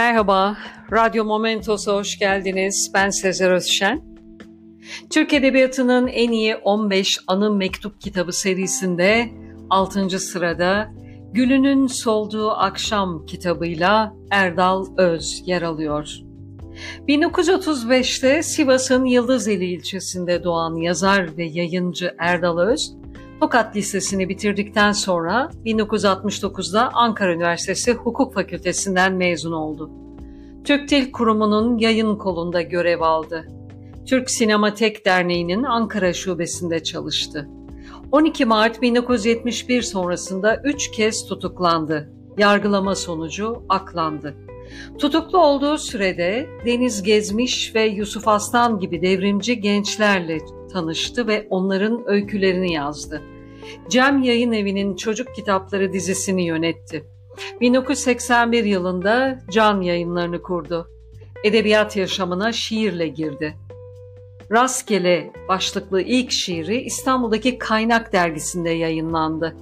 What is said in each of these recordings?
Merhaba, Radyo Momentos'a hoş geldiniz. Ben Sezer Özşen. Türk Edebiyatı'nın en iyi 15 anı mektup kitabı serisinde 6. sırada Gülünün Solduğu Akşam kitabıyla Erdal Öz yer alıyor. 1935'te Sivas'ın Yıldızeli ilçesinde doğan yazar ve yayıncı Erdal Öz, Tokat Lisesi'ni bitirdikten sonra 1969'da Ankara Üniversitesi Hukuk Fakültesinden mezun oldu. Türk Dil Kurumu'nun yayın kolunda görev aldı. Türk Sinematek Derneği'nin Ankara şubesinde çalıştı. 12 Mart 1971 sonrasında 3 kez tutuklandı. Yargılama sonucu aklandı. Tutuklu olduğu sürede Deniz Gezmiş ve Yusuf Aslan gibi devrimci gençlerle tanıştı ve onların öykülerini yazdı. Cem Yayın Evi'nin Çocuk Kitapları dizisini yönetti. 1981 yılında Can yayınlarını kurdu. Edebiyat yaşamına şiirle girdi. Rastgele başlıklı ilk şiiri İstanbul'daki Kaynak dergisinde yayınlandı.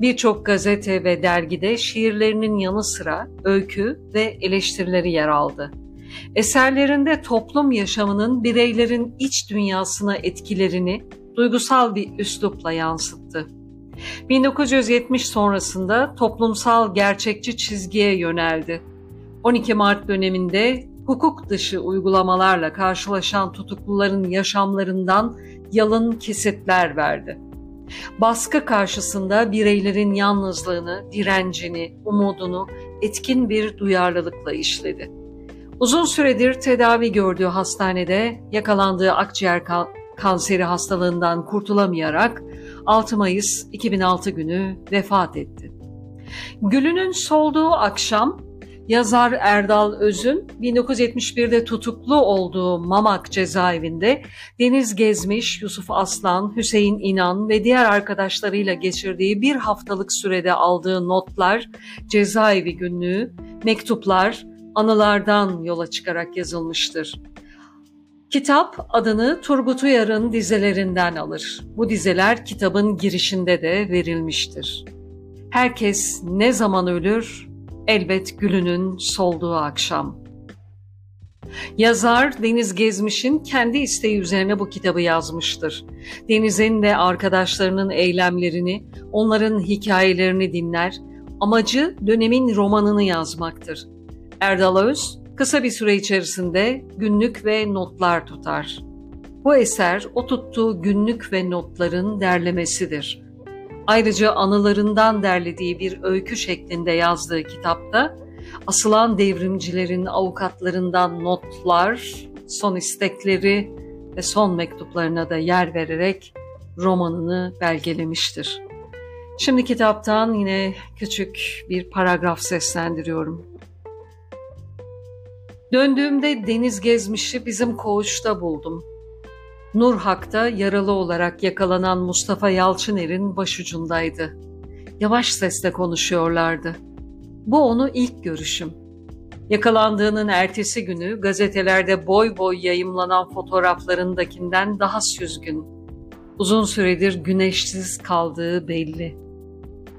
Birçok gazete ve dergide şiirlerinin yanı sıra öykü ve eleştirileri yer aldı. Eserlerinde toplum yaşamının bireylerin iç dünyasına etkilerini duygusal bir üslupla yansıttı. 1970 sonrasında toplumsal gerçekçi çizgiye yöneldi. 12 Mart döneminde hukuk dışı uygulamalarla karşılaşan tutukluların yaşamlarından yalın kesitler verdi. Baskı karşısında bireylerin yalnızlığını, direncini, umudunu etkin bir duyarlılıkla işledi. Uzun süredir tedavi gördüğü hastanede yakalandığı akciğer kanseri hastalığından kurtulamayarak 6 Mayıs 2006 günü vefat etti. Gülünün solduğu akşam yazar Erdal Öz'ün 1971'de tutuklu olduğu Mamak cezaevinde Deniz Gezmiş, Yusuf Aslan, Hüseyin İnan ve diğer arkadaşlarıyla geçirdiği bir haftalık sürede aldığı notlar, cezaevi günlüğü, mektuplar, anılardan yola çıkarak yazılmıştır. Kitap adını Turgut Uyar'ın dizelerinden alır. Bu dizeler kitabın girişinde de verilmiştir. Herkes ne zaman ölür? Elbet gülünün solduğu akşam. Yazar Deniz Gezmiş'in kendi isteği üzerine bu kitabı yazmıştır. Deniz'in ve arkadaşlarının eylemlerini, onların hikayelerini dinler, amacı dönemin romanını yazmaktır. Erdal Öz, kısa bir süre içerisinde günlük ve notlar tutar. Bu eser o tuttuğu günlük ve notların derlemesidir. Ayrıca anılarından derlediği bir öykü şeklinde yazdığı kitapta asılan devrimcilerin avukatlarından notlar, son istekleri ve son mektuplarına da yer vererek romanını belgelemiştir. Şimdi kitaptan yine küçük bir paragraf seslendiriyorum. Döndüğümde deniz gezmişi bizim koğuşta buldum. Nurhak'ta yaralı olarak yakalanan Mustafa Yalçıner'in başucundaydı. Yavaş sesle konuşuyorlardı. Bu onu ilk görüşüm. Yakalandığının ertesi günü gazetelerde boy boy yayımlanan fotoğraflarındakinden daha süzgün. Uzun süredir güneşsiz kaldığı belli.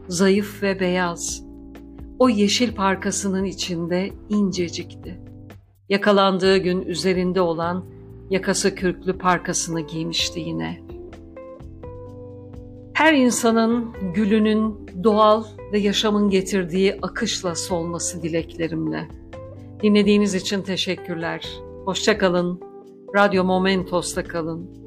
Zayıf ve beyaz. O yeşil parkasının içinde incecikti. Yakalandığı gün üzerinde olan yakası kürklü parkasını giymişti yine. Her insanın gülünün doğal ve yaşamın getirdiği akışla solması dileklerimle. Dinlediğiniz için teşekkürler. Hoşçakalın. Radyo Momentos'ta kalın.